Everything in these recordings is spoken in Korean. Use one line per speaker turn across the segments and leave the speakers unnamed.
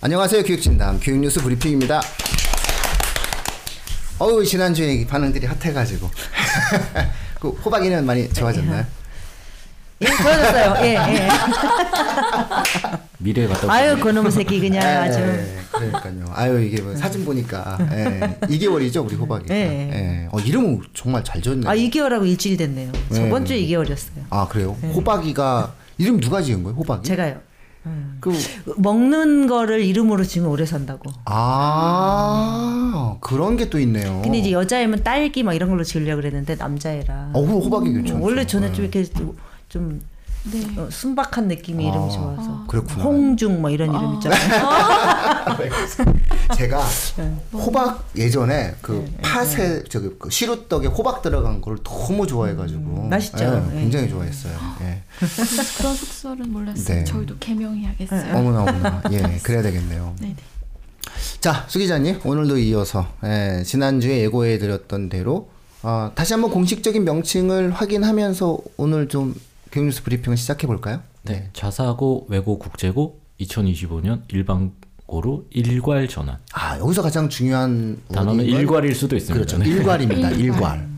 안녕하세요. 교육진담 교육뉴스 브리핑입니다. 어우 지난주에 반응들이 핫해가지고 그 호박이는 많이 좋아졌나요?
예, 좋아졌어요. 예, 예.
미래에 갔다
아유, 그놈의 새끼 그냥 아주.
예, 그러니까요. 아유 이게 뭐 사진 보니까 예, 2개월이죠 우리 호박이.
예.
예. 어, 이름은 정말 잘 지었네요.
아, 2개월하고 일주일 됐네요.
네.
저번 주에 2개월이었어요.
아, 그래요? 호박이가 이름 누가 지은 거예요? 호박이?
제가요.
그
먹는 거를 이름으로 지면 오래 산다고.
아, 그런 게 또 있네요.
근데 이제 여자애면 딸기 막 이런 걸로 지으려고 그랬는데 남자애라.
어, 호박이 괜찮죠.
원래 저는 좀
네.
이렇게 좀
네.
어, 순박한 느낌의 이름이
아,
좋아서.
그렇구나.
홍중 뭐 이런 이름 있잖아요.
제가
네.
호박 예전에 그 팥에 저기 그 시루떡에 호박 들어간 걸 너무 좋아해가지고
음, 맛있죠.
예,
예.
굉장히 좋아했어요. 예.
그런 속설은 몰랐어요.
네.
저희도 개명해야겠어요.
어머나 어머나 예 그래야 되겠네요.
네네.
자 수 기자님 오늘도 이어서 예, 지난주에 예고해드렸던 대로 어, 다시 한번 공식적인 명칭을 확인하면서 오늘 좀 교육뉴스 브리핑을 시작해 볼까요?
네, 자사고 외고 국제고 2025년 일반고로 일괄 전환.
아 여기서 가장 중요한
단어는 일괄일 수도 있습니다.
그렇죠.
네.
일괄입니다. 일괄.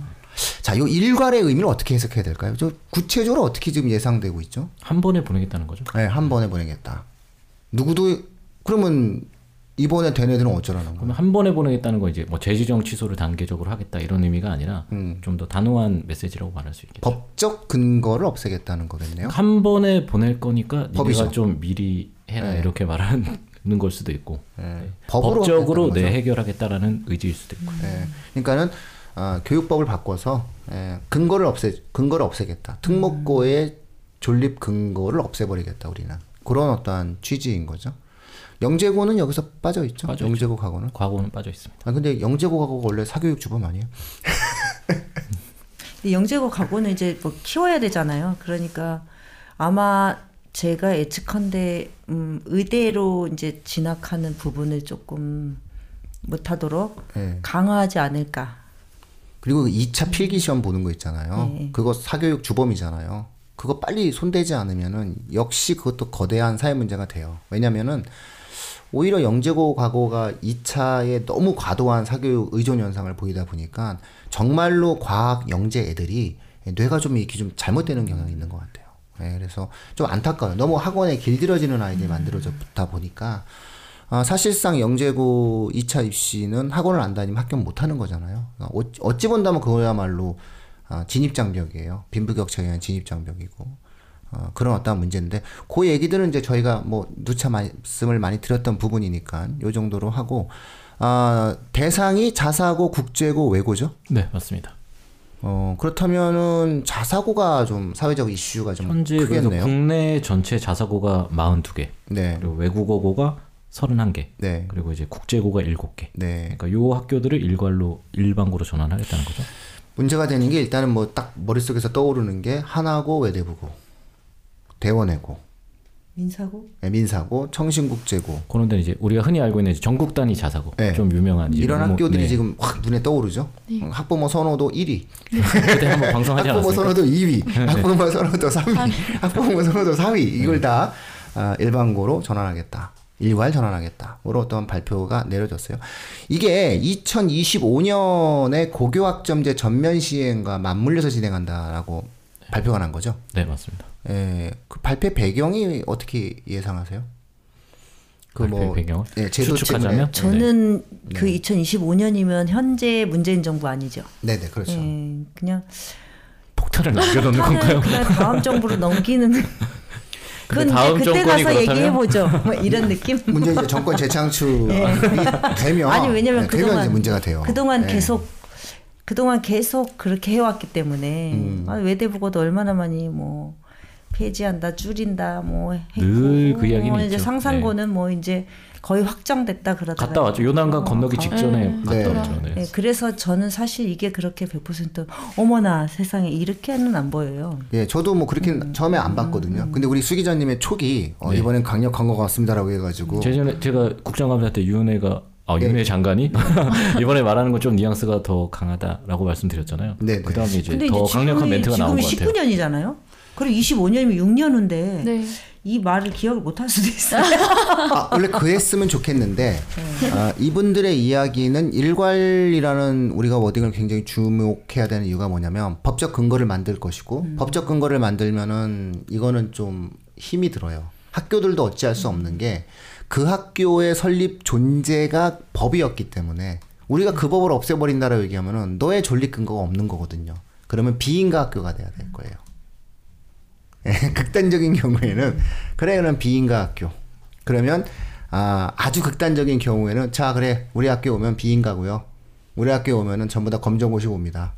자, 이 일괄의 의미를 어떻게 해석해야 될까요? 저 구체적으로 어떻게 지금 예상되고 있죠?
한 번에 보내겠다는 거죠.
네, 한 번에 보내겠다. 누구도 그러면 이번에 된 애들은 어쩌라는 거예요?
그러면 한 번에 보내겠다는 건 이제 뭐 재지정 취소를 단계적으로 하겠다 이런 의미가 아니라
음.
좀더 단호한 메시지라고 말할 수 있겠죠.
법적 근거를 없애겠다는 거겠네요.
한 번에 보낼 거니까
법이죠.
네가 좀 미리 해라
네.
이렇게 말하는 걸 수도 있고
네. 법으로
법적으로
하겠다는
네. 해결하겠다라는 의지일 수도 있고
예. 그러니까는 아, 교육법을 바꿔서 예, 근거를 없애 근거를 없애겠다. 특목고의 존립 근거를 없애버리겠다. 우리는 그런 어떠한 취지인 거죠. 영재고는 여기서 빠져 있죠.
빠져
영재고 과거는.
과거는 빠져 있습니다.
아 근데 영재고 과거가 원래 사교육 주범 아니에요?
영재고 가고는 이제 뭐 키워야 되잖아요. 그러니까 아마 제가 예측한데 음, 의대로 이제 진학하는 부분을 조금 못하도록
예.
강화하지 않을까.
그리고 2차 필기 시험 보는 거 있잖아요.
네.
그거 사교육 주범이잖아요. 그거 빨리 손대지 않으면은 역시 그것도 거대한 사회 문제가 돼요. 왜냐면은 오히려 영재고 과거가 2차에 너무 과도한 사교육 의존 현상을 보이다 보니까 정말로 과학 영재 애들이 뇌가 좀 이렇게 좀 잘못되는 경향이 있는 것 같아요. 네, 그래서 좀 안타까워요. 너무 학원에 길들여지는 아이들이 만들어졌다 보니까 아, 사실상 영재고 2차 입시는 학원을 안 다니면 합격 못 하는 거잖아요. 그러니까 어- 어찌 본다면 그거야말로 아, 진입장벽이에요. 빈부격차에 의한 진입장벽이고. 어, 그런 어떤 문제인데, 그 얘기들은 이제 저희가 뭐 누차 말씀을 많이 드렸던 부분이니까 요 정도로 하고, 아, 대상이 자사고, 국제고, 외고죠?
네 맞습니다.
어, 그렇다면은 자사고가 좀 사회적 이슈가 좀
현재
크겠네요.
국내 전체 자사고가 42개
네.
그리고 외국어고가 31개
네.
그리고 이제 국제고가 7개
네.
그러니까 요 학교들을 일괄로 일반고로 전환하겠다는 거죠.
문제가 되는 게 일단은 뭐 딱 머릿속에서 떠오르는 게 하나고 외대부고 대원외고
민사고?
예, 민사고 청신국제고
그런데 이제 우리가 흔히 알고 있는 전국 단위 자사고
네.
좀 유명한
이런
뭐-
학교들이
네.
지금 확 눈에 떠오르죠.
네.
음, 학부모 선호도 1위,
그때 한번 방송하지
학부모
않았습니까?
선호도 2위, 학부모 선호도 3위, 학부모 선호도 4위 이걸 다 아, 일반고로 전환하겠다. 일괄 전환하겠다. 로 어떤 발표가 내려졌어요. 이게 2025년에 고교학점제 전면 시행과 맞물려서 진행한다라고 발표가 난 거죠.
네 맞습니다.
예, 그 발표 배경이 어떻게 예상하세요? 그
발표 배경을
예, 제도
추측하자면
저는
네.
그 2025년이면 현재 문재인 정부 아니죠.
네 네 그렇죠.
예, 그냥
폭탄을 남겨놓는 건가요?
그냥 다음 정부로 넘기는. 그건
다음
그때
정권이
가서
그렇다면?
얘기해 보죠. 뭐 이런 느낌.
문제 이제 정권 재창출이 되면
아니 왜냐면
네,
그동안
문제가 돼요.
그동안
네.
계속 그동안 계속 그렇게 해왔기 때문에
음.
아, 외대부고도 얼마나 많이 뭐 폐지한다, 줄인다, 뭐
늘그 이야기는
뭐 이제
있죠.
상상고는 뭐 이제 거의 확정됐다 그러다가
갔다 왔죠. 요난강 건너기
가-
직전에
음,
갔다
네.
왔죠. 네.
네, 그래서 저는 사실 이게 그렇게 100% 어머나 세상에 이렇게는 안 보여요.
예, 저도 뭐 그렇게
음.
처음에 안 봤거든요. 근데 우리 수 기자님의 촉이 어,
네.
이번엔 강력한 것 같습니다라고 해가지고
제전에 제가 국정감사 때 윤회가 아 윤회 장관이 이번에 말하는 건 좀 뉘앙스가 더 강하다라고 말씀드렸잖아요.
네, 네.
그다음에 이제 더
이제
강력한 멘트가 나온 것
지금이
같아요.
19년이잖아요. 그리고 25년이면 6년 후인데
네.
이 말을 기억을 못 할 수도 있어요.
아, 원래 그랬으면 좋겠는데 아, 이분들의 이야기는 일괄이라는 우리가 워딩을 굉장히 주목해야 되는 이유가 뭐냐면 법적 근거를 만들 것이고 법적 근거를 만들면은 이거는 좀 힘이 들어요. 학교들도 어찌할 수 없는 게 그 학교의 설립 존재가 법이었기 때문에 우리가 그 법을 없애버린다라고 얘기하면은 너의 존립 근거가 없는 거거든요. 그러면 비인가 학교가 돼야 될 거예요. 예, 극단적인 경우에는 그래 그럼 비인가 학교. 그러면 아, 아주 극단적인 경우에는 자 그래 우리 학교 오면 비인가고요. 우리 학교 오면은 전부 다 검정고시 옵니다.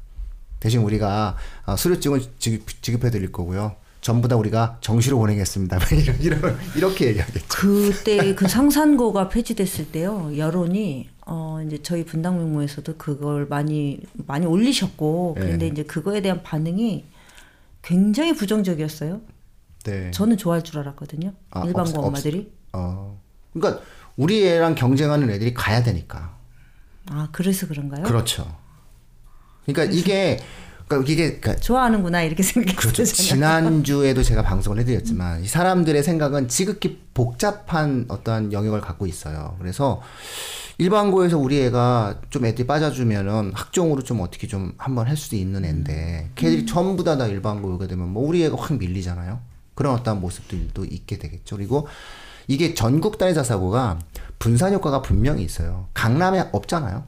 대신 우리가 아, 수료증을 지급, 지급 해 드릴 거고요. 전부 다 우리가 정시로 보내겠습니다. 이런, 이런, 이렇게 얘기하겠죠.
그때 그 상산고가 폐지됐을 때요 여론이 어 이제 저희 분당 명모에서도 그걸 많이 많이 올리셨고
네.
근데 이제 그거에 대한 반응이 굉장히 부정적이었어요.
네.
저는 좋아할 줄 알았거든요.
아,
일반고
없- 없-
엄마들이.
어. 그러니까 우리 애랑 경쟁하는 애들이 가야 되니까.
아 그래서 그런가요?
그렇죠. 그러니까 이게 그러니까 이게 그러니까
좋아하는구나 이렇게 생각했어요.
그렇죠. 지난주에도 제가 방송을 해드렸지만 이 사람들의 생각은 지극히 복잡한 어떠한 영역을 갖고 있어요. 그래서 일반고에서 우리 애가 좀 애들이 빠져주면은 학종으로 좀 어떻게 좀 한번 할 수도 있는 애인데 걔들이 전부 다 다 일반고 오게 되면 뭐 우리 애가 확 밀리잖아요. 그런 어떠한 모습들도 있게 되겠죠. 그리고 이게 전국 단위 자 사고가 분산 효과가 분명히 있어요. 강남에 없잖아요.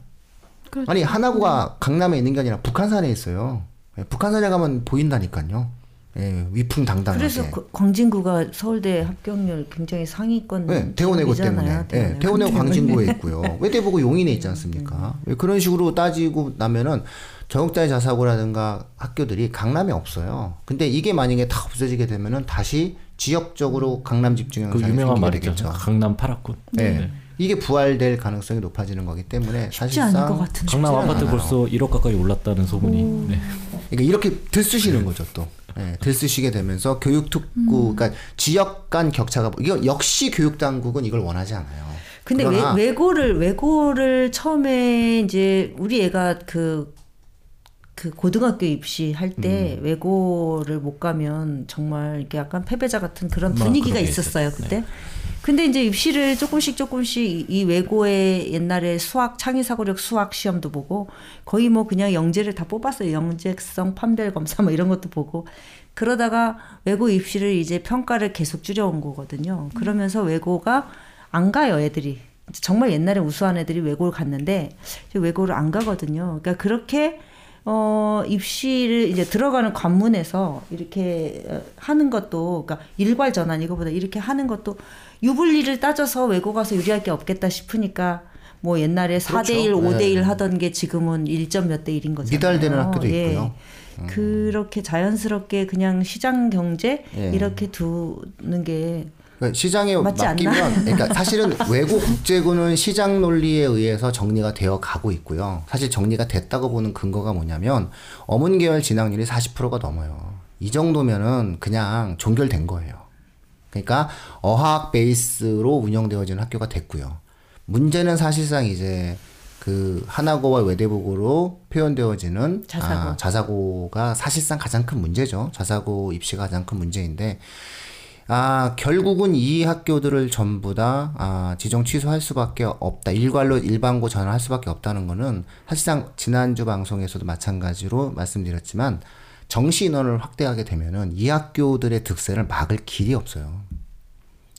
그렇죠.
아니 하나고가 강남에 있는 게 아니라 북한산에 있어요. 예, 북한산에 가면 보인다니까요. 예, 위풍당당하게.
그래서 그 광진구가 서울대 합격률 굉장히 상위권
네, 대원외고 때문에. 네, 대원외고 광진구에 있고요. 외대부고 용인에 있지 않습니까? 왜 그런 식으로 따지고 나면은 전국단위 자사고라든가 학교들이 강남에 없어요. 근데 이게 만약에 다 없어지게 되면은 다시 지역적으로 강남 집중
그 유명한
생기게
말 있죠.
되겠죠.
강남 파라군.
네. 이게 부활될 가능성이 높아지는 거기 때문에
쉽지 않을 것
사실상
같은데.
강남 아파트. 벌써 1억 가까이 올랐다는 소문이. 네.
그러니까 이렇게 들쑤시는 거죠 또. 예, 들쑤시게 되면서 교육 특구, 그러니까 지역 간 격차가 이거 역시 교육 당국은 이걸 원하지 않아요.
근데 외, 외고를 외고를 처음에 이제 우리 애가 그, 그 고등학교 입시할 때
음.
외고를 못 가면 정말 이렇게 약간 패배자 같은 그런
뭐
분위기가 있었어요. 그때. 근데 이제 입시를 조금씩 조금씩 이- 이 외고의 옛날에 수학 창의사고력 수학 시험도 보고 거의 뭐 그냥 영재를 다 뽑았어요. 영재성 판별 검사 뭐 이런 것도 보고 그러다가 외고 입시를 이제 평가를 계속 줄여온 거거든요. 그러면서 외고가 안 가요, 애들이. 정말 옛날에 우수한 애들이 외고를 갔는데 외고를 안 가거든요. 그러니까 그렇게 어 입시를 이제 들어가는 관문에서 이렇게 어, 하는 것도 그러니까 일괄 전환 이거보다 이렇게 하는 것도 유불리를 따져서 외고 가서 유리할 게 없겠다 싶으니까 뭐 옛날에 4대 1,
그렇죠.
5대 1
네.
하던 게 지금은 1점 몇대 1인 거잖아요.
미달되는 학교도
예.
있고요.
그렇게 자연스럽게 그냥 시장 경제
예.
이렇게 두는 게
시장에
맞지 않나?
맡기면 그러니까 사실은 외고 국제고는 시장 논리에 의해서 정리가 되어 가고 있고요. 사실 정리가 됐다고 보는 근거가 뭐냐면 어문 계열 진학률이 40%가 넘어요. 이 정도면은 그냥 종결된 거예요. 그러니까 어학 베이스로 운영되어지는 학교가 됐고요. 문제는 사실상 이제 그 하나고와 외대부고로 표현되어지는
자사고.
아, 자사고가 사실상 가장 큰 문제죠. 자사고 입시가 가장 큰 문제인데 아, 결국은 이 학교들을 전부 다 아, 지정 취소할 수밖에 없다. 일괄로 일반고 전환할 수밖에 없다는 거는 사실상 지난주 방송에서도 마찬가지로 말씀드렸지만 정시 인원을 확대하게 되면은 이 학교들의 득세를 막을 길이 없어요.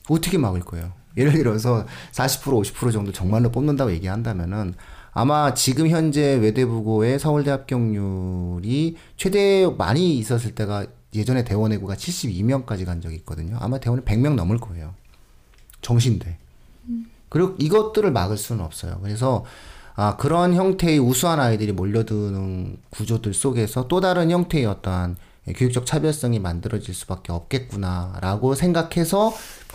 어떻게 막을 거예요? 예를 들어서 40% 50% 정도 정말로 뽑는다고 얘기한다면은 아마 지금 현재 외대부고의 서울대 합격률이 최대 많이 있었을 때가 예전에 대원외고가 72명까지 간 적이 있거든요. 아마 대원이 100명 넘을 거예요. 정시인데. 그리고 이것들을 막을 수는 없어요. 그래서 아, 그런 형태의 우수한 아이들이 몰려드는 구조들 속에서 또 다른 형태의 어떠한 교육적 차별성이 만들어질 수밖에 없겠구나라고 생각해서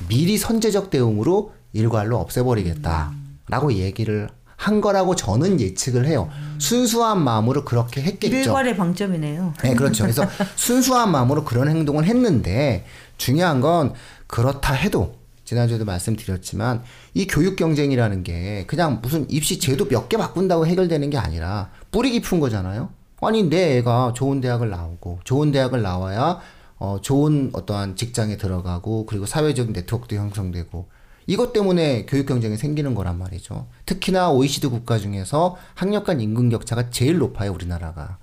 미리 선제적 대응으로 일괄로 없애버리겠다라고 얘기를 한 거라고 저는 예측을 해요. 순수한 마음으로 그렇게 했겠죠.
일괄의 방점이네요.
네, 그렇죠. 그래서 순수한 마음으로 그런 행동을 했는데 중요한 건 그렇다 해도 지난주에도 말씀드렸지만 이 교육 경쟁이라는 게 그냥 무슨 입시 제도 몇 개 바꾼다고 해결되는 게 아니라 뿌리 깊은 거잖아요. 아니 내 애가 좋은 대학을 나오고 좋은 대학을 나와야 어, 좋은 어떠한 직장에 들어가고 그리고 사회적인 네트워크도 형성되고 이것 때문에 교육 경쟁이 생기는 거란 말이죠. 특히나 OECD 국가 중에서 학력 간 임금 격차가 제일 높아요, 우리나라가.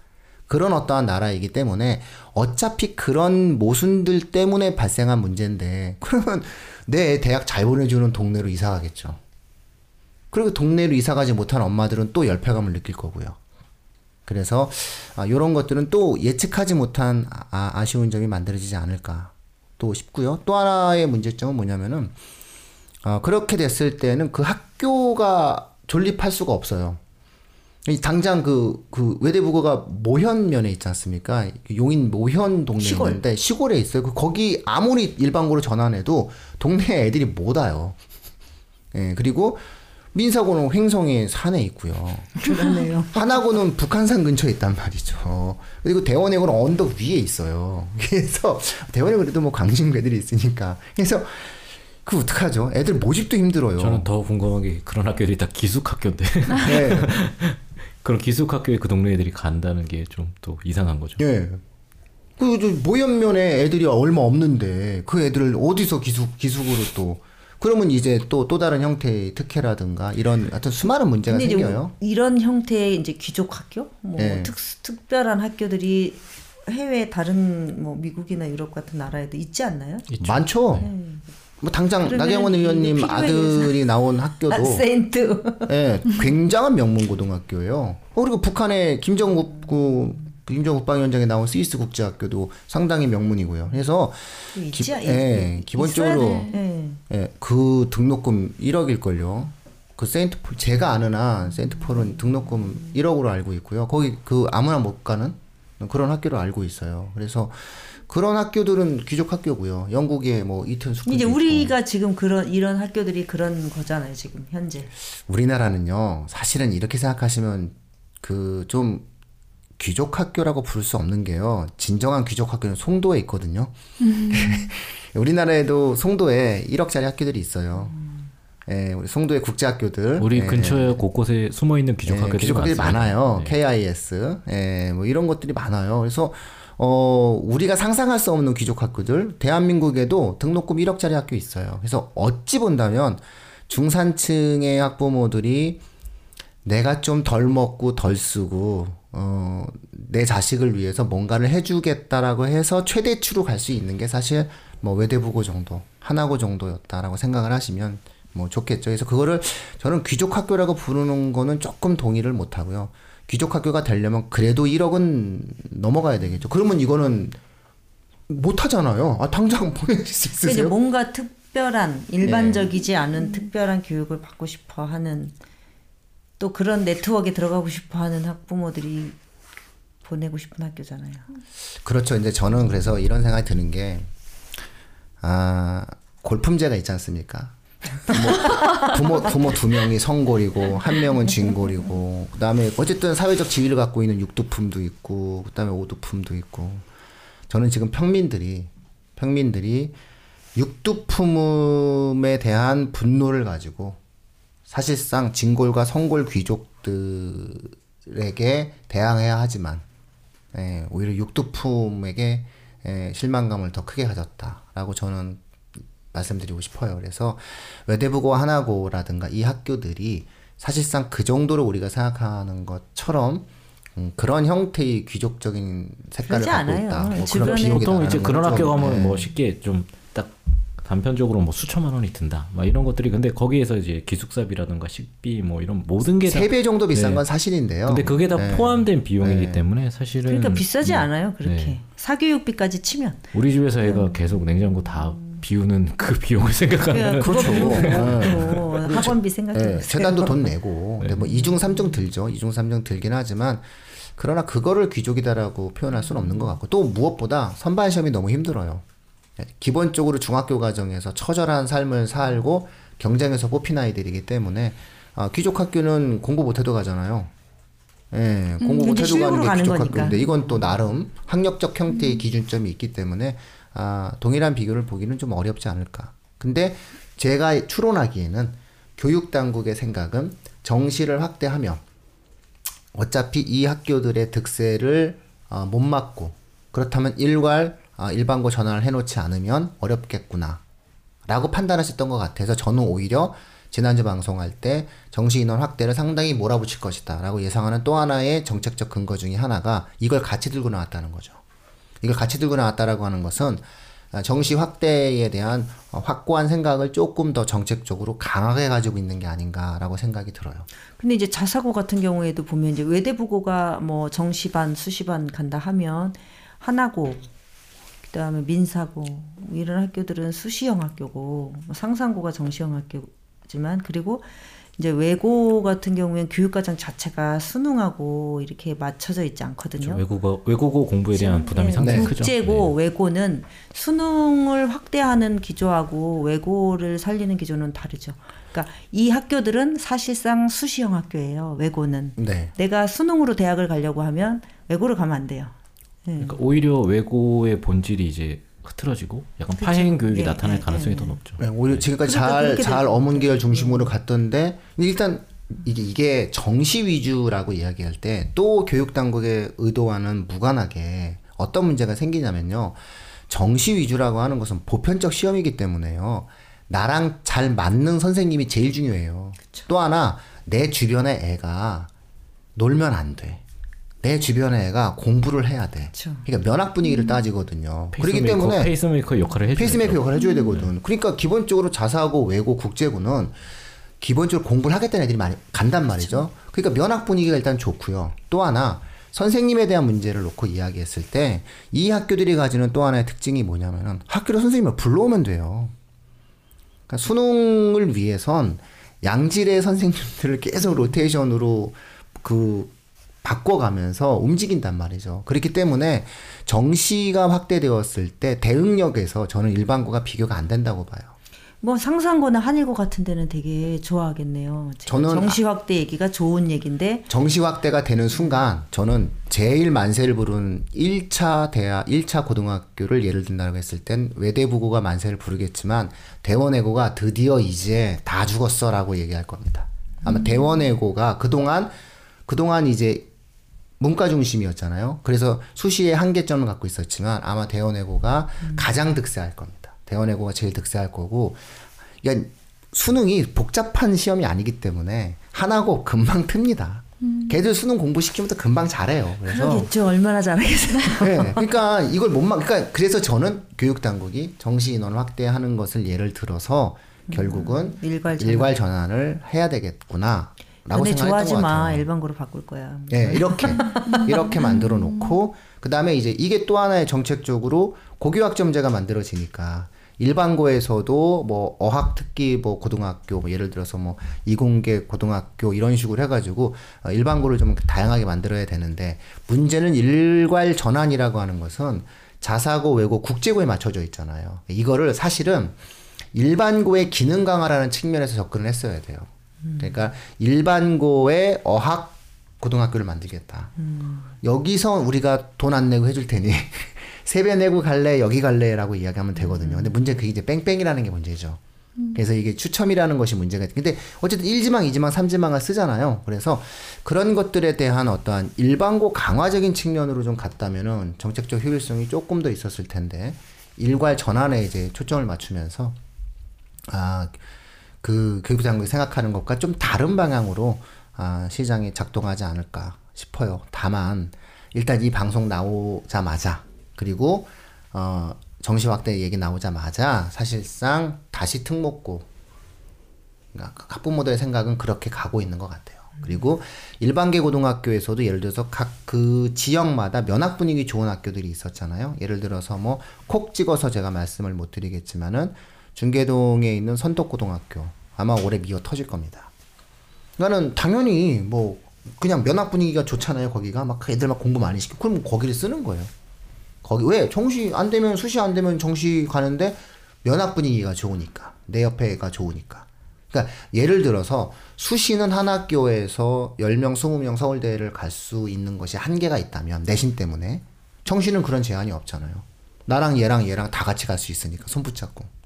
그런 어떠한 나라이기 때문에 어차피 그런 모순들 때문에 발생한 문제인데 그러면 내 대학 잘 보내주는 동네로 이사 가겠죠. 그리고 동네로 이사 가지 못한 엄마들은 또 열패감을 느낄 거고요. 그래서 아, 이런 것들은 또 예측하지 못한 아, 아쉬운 점이 만들어지지 않을까 또 싶고요. 또 하나의 문제점은 뭐냐면은 아, 그렇게 됐을 때는 그 학교가 존립할 수가 없어요. 이 당장 그, 그 외대부고가 모현면에 있지 않습니까? 그 용인 모현 동네에
시골.
있는데 시골에 있어요. 그 거기 아무리 일반고로 전환해도 동네 애들이 못 와요. 예, 그리고 민사고는 횡성에 산에 있고요.
그러네요.
하나고는 북한산 근처에 있단 말이죠. 그리고 대원외고는 언덕 위에 있어요. 그래서 대원외고 그래도 뭐 강심배들이 있으니까. 그래서 그 어떡하죠? 애들 모집도 힘들어요.
저는 더 궁금한 게 그런 학교들이 다 기숙학교인데
네.
그런 기숙학교에 그 동네 애들이 간다는 게 좀 또 이상한 거죠.
예. 그저 모현면에 애들이 얼마 없는데 그 애들을 어디서 기숙 기숙으로 또 그러면 이제 또 또 다른 형태의 특혜라든가 이런 하여튼 수많은 문제가 생겨요.
이런 형태의 이제 귀족 학교, 뭐
네.
특, 특별한 학교들이 해외 다른 뭐 미국이나 유럽 같은 나라에도 있지 않나요?
있죠.
많죠. 뭐 당장 나경원 의원님 아들이 나온
아,
학교도
세인트.
예, 굉장한 명문 고등학교예요. 어, 그리고 북한의 김정은 그 김정은 국방위원장이 나온 스위스 국제학교도 상당히 명문이고요. 그래서
있지,
기,
있-
예,
있-
기본적으로.
예.
예, 그 등록금 1억일 걸요. 그 세인트폴 제가 아는 한 세인트폴은 등록금 1억으로 알고 있고요. 거기 그 아무나 못 가는 그런 학교로 알고 있어요. 그래서 그런 학교들은 귀족 학교고요. 영국의 뭐 이튼 스쿨
이제 우리가 지금 그런 이런 학교들이 그런 거잖아요 지금 현재.
우리나라는요, 사실은 이렇게 생각하시면 그 좀 귀족 학교라고 부를 수 없는 게요. 진정한 귀족 학교는 송도에 있거든요. 우리나라에도 송도에 1억짜리 학교들이 있어요. 예, 우리 송도의 국제학교들.
우리
예,
근처에 곳곳에 숨어 있는 귀족
예,
학교들이
귀족. 많아요.
네.
KIS, 예, 뭐 이런 것들이 많아요. 그래서 어 우리가 상상할 수 없는 귀족 학교들, 대한민국에도 등록금 1억짜리 학교 있어요. 그래서 어찌 본다면 중산층의 학부모들이 내가 좀 덜 먹고 덜 쓰고 어, 내 자식을 위해서 뭔가를 해주겠다라고 해서 최대치로 갈 수 있는 게 사실 뭐 외대부고 정도, 하나고 정도였다라고 생각을 하시면 뭐 좋겠죠. 그래서 그거를 저는 귀족 학교라고 부르는 거는 조금 동의를 못 하고요. 귀족 학교가 되려면 그래도 1억은 넘어가야 되겠죠. 그러면 이거는 못 하잖아요. 아, 당장 보내실 수
그러니까
있으세요?
뭔가 특별한 일반적이지 않은 특별한 교육을 받고 싶어 하는 또 그런 네트워크에 들어가고 싶어 하는 학부모들이 보내고 싶은 학교잖아요.
그렇죠. 이제 저는 그래서 이런 생각이 드는 게, 아, 골품제가 있지 않습니까? 부모, 부모, 부모 두 명이 성골이고, 한 명은 진골이고, 그 다음에 어쨌든 사회적 지위를 갖고 있는 육두품도 있고, 그 다음에 오두품도 있고. 저는 지금 평민들이, 평민들이 육두품에 대한 분노를 가지고, 사실상 진골과 성골 귀족들에게 대항해야 하지만, 예, 오히려 육두품에게 예, 실망감을 더 크게 가졌다라고 저는 말씀드리고 싶어요. 그래서 외대부고 하나고라든가 이 학교들이 사실상 그 정도로 우리가 생각하는 것처럼 음, 그런 형태의 귀족적인 색깔을 갖고
않아요.
있다. 뭐 그런 비용이
보통 이제 그런
건
학교
좀,
가면
예.
뭐 쉽게 좀 딱 단편적으로 뭐 수천만 원이 든다. 막 이런 것들이 근데 거기에서 이제 기숙사비라든가 식비 뭐 이런 모든 게 다.
세배 정도 비싼
네.
건 사실인데요.
근데 그게 다
네.
포함된 비용이기
네.
때문에 사실은
그러니까 비싸지
음,
않아요 그렇게
네.
사교육비까지 치면.
우리 집에서 애가 계속 냉장고 다 비우는 그 비용을 생각하면
그거
그렇죠.
비용도
네.
학원비 생각해
예,
보세요.
재단도 돈 내고. 근데
네.
뭐 이중 삼중 들죠. 이중 삼중 들긴 하지만 그러나 그거를 귀족이다라고 표현할 수는 없는 것 같고 또 무엇보다 선발 시험이 너무 힘들어요. 예, 기본적으로 중학교 과정에서 처절한 삶을 살고 경쟁에서 뽑힌 아이들이기 때문에 아, 귀족 학교는 공부 못해도 가잖아요. 예, 공부
음,
못해도 가는 게 귀족. 학교인데 이건 또 나름 학력적 형태의 기준점이 있기 때문에 아, 동일한 비교를 보기는 좀 어렵지 않을까. 근데 제가 추론하기에는 교육 당국의 생각은 정시를 확대하면 어차피 이 학교들의 득세를 어, 못 막고 그렇다면 일괄 아, 일반고 전환을 해놓지 않으면 어렵겠구나 라고 판단하셨던 것 같아서 저는 오히려 지난주 방송할 때 정시 인원 확대를 상당히 몰아붙일 것이다 라고 예상하는 또 하나의 정책적 근거 중에 하나가 이걸 같이 들고 나왔다는 거죠. 이걸 같이 들고 나왔다라고 하는 것은 아, 정시 확대에 대한 어, 확고한 생각을 조금 더 정책적으로 강하게 가지고 있는 게 아닌가라고 생각이 들어요.
근데 이제 자사고 같은 경우에도 보면 이제 외대부고가 뭐 정시반, 수시반 간다 하면 하나고 그다음에 민사고 뭐 이런 학교들은 수시형 학교고 뭐 상상고가 정시형 학교지만 그리고 이제 외고 같은 경우에는 교육과정 자체가 수능하고 이렇게 맞춰져 있지 않거든요.
외국어 외국어 공부에 대한 부담이
네,
상당히 크죠.
국제고
네.
외고는 수능을 확대하는 기조하고 외고를 살리는 기조는 다르죠. 그러니까 이 학교들은 사실상 수시형 학교예요. 외고는
네.
내가 수능으로 대학을 가려고 하면 외고를 가면 안 돼요. 네.
그러니까 오히려 외고의 본질이 이제 흐트러지고 약간
그쵸.
파행 교육이
네,
나타날
네,
가능성이
네,
더
네.
높죠.
네, 오히려 지금까지
그러니까.
어문 계열 중심으로 갔던데, 일단 이게, 이게 정시 위주라고 이야기할 때 또 교육 당국의 의도와는 무관하게 어떤 문제가 생기냐면요. 정시 위주라고 하는 것은 보편적 시험이기 때문에요. 나랑 잘 맞는 선생님이 제일 중요해요. 또 하나, 내 주변의 애가 놀면 안 돼. 내 주변의 애가 공부를 해야 돼.
그쵸.
그러니까 면학 분위기를 따지거든요. 그렇기
페이스메이커,
때문에
페이스메이커 역할을 해줘야죠.
페이스메이커 역할을 해줘야 되거든. 그러니까 기본적으로 자사고, 외고, 국제고는 기본적으로 공부를 하겠다는 애들이 많이 간단 말이죠. 그러니까 면학 분위기가 일단 좋고요. 또 하나 선생님에 대한 문제를 놓고 이야기했을 때 이 학교들이 가지는 또 하나의 특징이 뭐냐면은 학교로 선생님을 불러오면 돼요. 그러니까 수능을 위해선 양질의 선생님들을 계속 로테이션으로 그 바꿔가면서 움직인단 말이죠. 그렇기 때문에 정시가 확대되었을 때 대응력에서 저는 일반고가 비교가 안 된다고 봐요.
뭐 상상고나 한일고 같은 데는 되게 좋아하겠네요.
저는
정시 확대 얘기가 좋은 얘기인데
정시 확대가 되는 순간 저는 제일 만세를 부른 1차 대학, 1차 고등학교를 예를 든다고 했을 땐 외대부고가 만세를 부르겠지만 대원외고가 드디어 이제 다 죽었어라고 얘기할 겁니다. 아마 대원외고가 그동안 그동안 이제 문과 중심이었잖아요. 그래서 수시에 한계점을 갖고 있었지만 아마 대원외고가 가장 득세할 겁니다. 대원외고가 제일 득세할 거고, 그러니까 수능이 복잡한 시험이 아니기 때문에 하나고 금방 틉니다. 걔들 수능 공부 시키면 또 금방 잘해요. 그래서
그러겠죠. 얼마나 잘하겠어요.
네, 그러니까 이걸 못 막, 그러니까 그래서 저는 교육 당국이 정시 인원 확대하는 것을 예를 들어서 결국은
일괄 전환.
일괄 전환을 해야 되겠구나. 라고
근데
생각했던
좋아하지
것
마.
같아요.
일반고로 바꿀 거야.
예, 이렇게 이렇게 만들어 놓고 그다음에 이제 이게 또 하나의 정책적으로 고교학점제가 만들어지니까 일반고에서도 뭐 어학 특기 뭐 고등학교 뭐 예를 들어서 뭐 이공계 고등학교 이런 식으로 해가지고 어, 일반고를 좀 다양하게 만들어야 되는데 문제는 일괄 전환이라고 하는 것은 자사고 외고 국제고에 맞춰져 있잖아요. 이거를 사실은 일반고의 기능 강화라는 측면에서 접근을 했어야 돼요. 그러니까 일반고의 어학 고등학교를 만들겠다. 여기서 우리가 돈 안 내고 해줄 테니 세배 내고 갈래 여기 갈래라고 이야기하면 되거든요. 근데 문제 그게 이제 뺑뺑이라는 게 문제죠. 그래서 이게 추첨이라는 것이 문제가 있 근데 어쨌든 1지망, 2지망, 3지망을 쓰잖아요. 그래서 그런 것들에 대한 어떠한 일반고 강화적인 측면으로 좀 갔다면은 정책적 효율성이 조금 더 있었을 텐데 일괄 전환에 이제 초점을 맞추면서 아, 그 교육부 장관이 생각하는 것과 좀 다른 방향으로 아, 시장이 작동하지 않을까 싶어요. 다만 일단 이 방송 나오자마자 그리고 어, 정시 확대 얘기 나오자마자 사실상 다시 특목고 그러니까 학부모들의 생각은 그렇게 가고 있는 것 같아요. 그리고 일반계 고등학교에서도 예를 들어서 각 그 지역마다 면학 분위기 좋은 학교들이 있었잖아요. 예를 들어서 뭐 콕 찍어서 제가 말씀을 못 드리겠지만은 중계동에 있는 선덕고등학교 아마 올해 미어 터질 겁니다. 나는 당연히 뭐 그냥 면학 분위기가 좋잖아요. 거기가 막 애들 막 공부 많이 시키고 그럼 거기를 쓰는 거예요. 거기 왜 정시 안 되면 수시 안 되면 정시 가는데 면학 분위기가 좋으니까 내 옆에 애가 좋으니까. 그러니까 예를 들어서 수시는 한 학교에서 10명, 20명 서울대를 갈 수 있는 것이 한계가 있다면 내신 때문에 정시는 그런 제한이 없잖아요. 나랑 얘랑 얘랑 다 같이 갈 수 있으니까 손 붙잡고.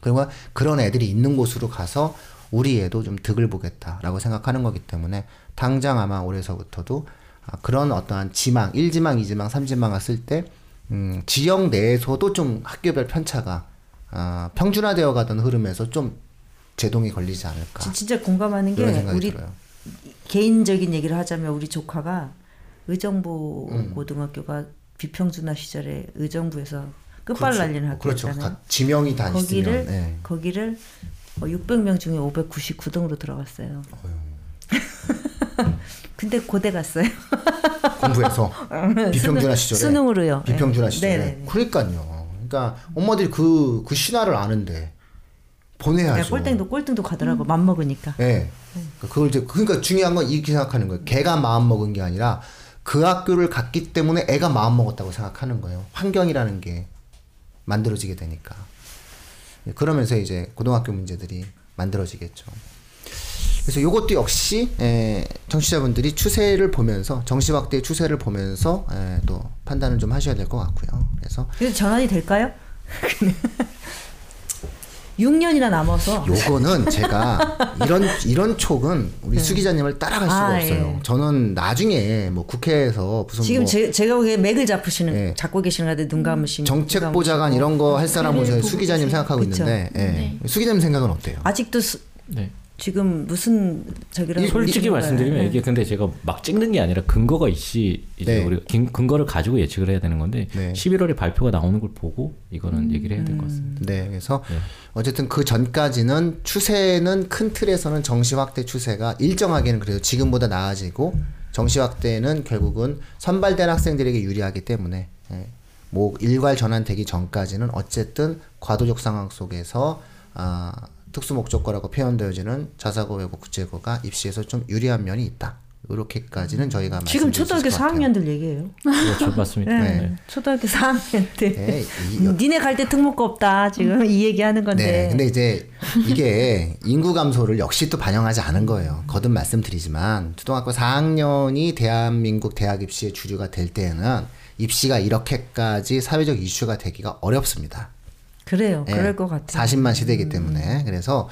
그리고 그런 애들이 있는 곳으로 가서 우리 애도 좀 득을 보겠다라고 생각하는 거기 때문에 당장 아마 올해서부터도 아, 그런 어떠한 지망, 1지망, 2지망, 3지망을 쓸때 음, 지역 내에서도 좀 학교별 편차가 아, 평준화되어 가던 흐름에서 좀 제동이 걸리지 않을까
진- 진짜 공감하는 게 우리
들어요.
개인적인 얘기를 하자면 우리 조카가 의정부
음.
고등학교가 비평준화 시절에 의정부에서 끝발 날리는
그렇죠.
학교였잖아요.
가- 지명이 다
거기를
있으면 예.
거기를 600명 중에 599등으로 들어갔어요. 근데 고대 갔어요.
공부해서 비평준화 시절에
수능으로요.
비평준화
네.
시절에
네네네.
그러니까요. 그러니까 엄마들이 그그 신화를 아는데 보내야죠.
야, 꼴등도 꼴등도 가더라고 맘 먹으니까.
예. 그러니까 그걸 이제 그러니까 중요한 건 이렇게 생각하는 거예요. 걔가 마음 먹은 게 아니라 그 학교를 갔기 때문에 애가 마음 먹었다고 생각하는 거예요. 환경이라는 게 만들어지게 되니까. 예, 그러면서 이제 고등학교 문제들이 만들어지겠죠. 그래서 이것도 역시 에, 정치자분들이 추세를 보면서 정시 확대의 추세를 보면서 에, 또 판단을 좀 하셔야 될 것 같고요. 그래서
그래서 전환이 될까요? 6년이나 남아서
요거는 제가 이런 이런 촉은 우리 수 기자님을 따라갈 수가
아,
없어요.
예.
저는 나중에 뭐 국회에서 무슨
지금
뭐
제, 제가 보기에 맥을 잡으시는
예.
잡고 계시는 건데 눈 감으시면
정책 보좌관 이런 거 할 사람은 저희 수 기자님 생각하고
그쵸.
있는데 예.
네.
수 기자님 생각은 어때요?
아직도 수,
네.
지금 무슨 저기라고
솔직히 말씀드리면
거예요?
이게 근데 제가 막 찍는 게 아니라 근거가 있이 이제
네.
우리가 긴- 근거를 가지고 예측을 해야 되는 건데
네.
11월에 발표가 나오는 걸 보고 이거는 얘기를 해야 될 것 같습니다.
네, 그래서
네.
어쨌든 그 전까지는 추세는 큰 틀에서는 정시 확대 추세가 일정하게는 그래도 지금보다 나아지고 정시 확대는 결국은 선발된 학생들에게 유리하기 때문에 예, 뭐 일괄 전환되기 전까지는 어쨌든 과도적 상황 속에서 아, 특수 목적과라고 표현되어지는 자사고 외고 국제고가 입시에서 좀 유리한 면이 있다. 이렇게까지는 저희가
지금 초등학교
것 같아요.
4학년들 얘기해요.
그렇죠, 맞습니다.
네.
네.
초등학교 4학년들.
네, 이-
니네 갈 때 특목고 없다. 지금 이 얘기하는 건데.
네, 근데 이제 이게 인구 감소를 역시 또 반영하지 않은 거예요. 거듭 말씀드리지만 초등학교 4학년이 대한민국 대학 입시의 주류가 될 때에는 입시가 이렇게까지 사회적 이슈가 되기가 어렵습니다.
그래요.
예,
그럴 것 같아요.
40만 시대이기 때문에 그래서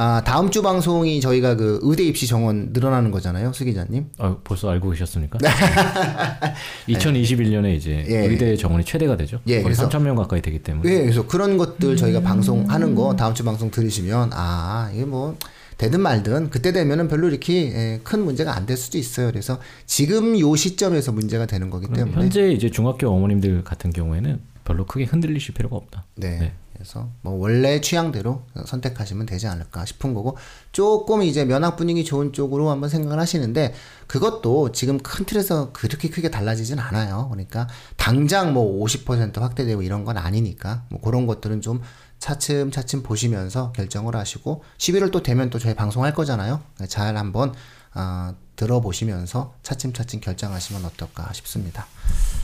아, 다음 주 방송이 저희가 그 의대 입시 정원 늘어나는 거잖아요, 수 기자님.
아, 벌써 알고 계셨습니까? 2021년에 이제
예.
의대 정원이 최대가 되죠.
예,
거의
그래서-
3천 명 가까이 되기 때문에.
네, 그래서 그런 것들 저희가
음.
방송하는 거 다음 주 방송 들으시면 아 이게 뭐 되든 말든 그때 되면은 별로 이렇게 예, 큰 문제가 안 될 수도 있어요. 그래서 지금 요 시점에서 문제가 되는 거기 때문에
현재 이제 중학교 어머님들 같은 경우에는 별로 크게 흔들리실 필요가 없다.
네.
네.
그래서 뭐 원래 취향대로 선택하시면 되지 않을까 싶은 거고 조금 이제 면학 분위기 좋은 쪽으로 한번 생각을 하시는데 그것도 지금 큰 틀에서 그렇게 크게 달라지진 않아요. 그러니까 당장 뭐 50% 확대되고 이런 건 아니니까 뭐 그런 것들은 좀 차츰차츰 보시면서 결정을 하시고 11월 또 되면 또 저희 방송할 거잖아요. 잘 한번 아, 들어보시면서 차츰차츰 결정하시면 어떨까 싶습니다.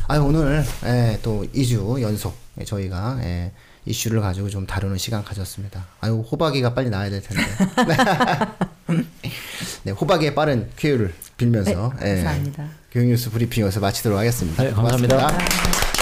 아 오늘 예, 또 2주 연속 예, 저희가 예, 이슈를 가지고 좀 다루는 시간 가졌습니다. 아유 호박이가 빨리 나야 될 텐데. 네, 호박이의 빠른 쾌유를 빌면서
네,
예,
감사합니다.
교육뉴스 브리핑 여기서 마치도록 하겠습니다.
네, 감사합니다.
고맙습니다.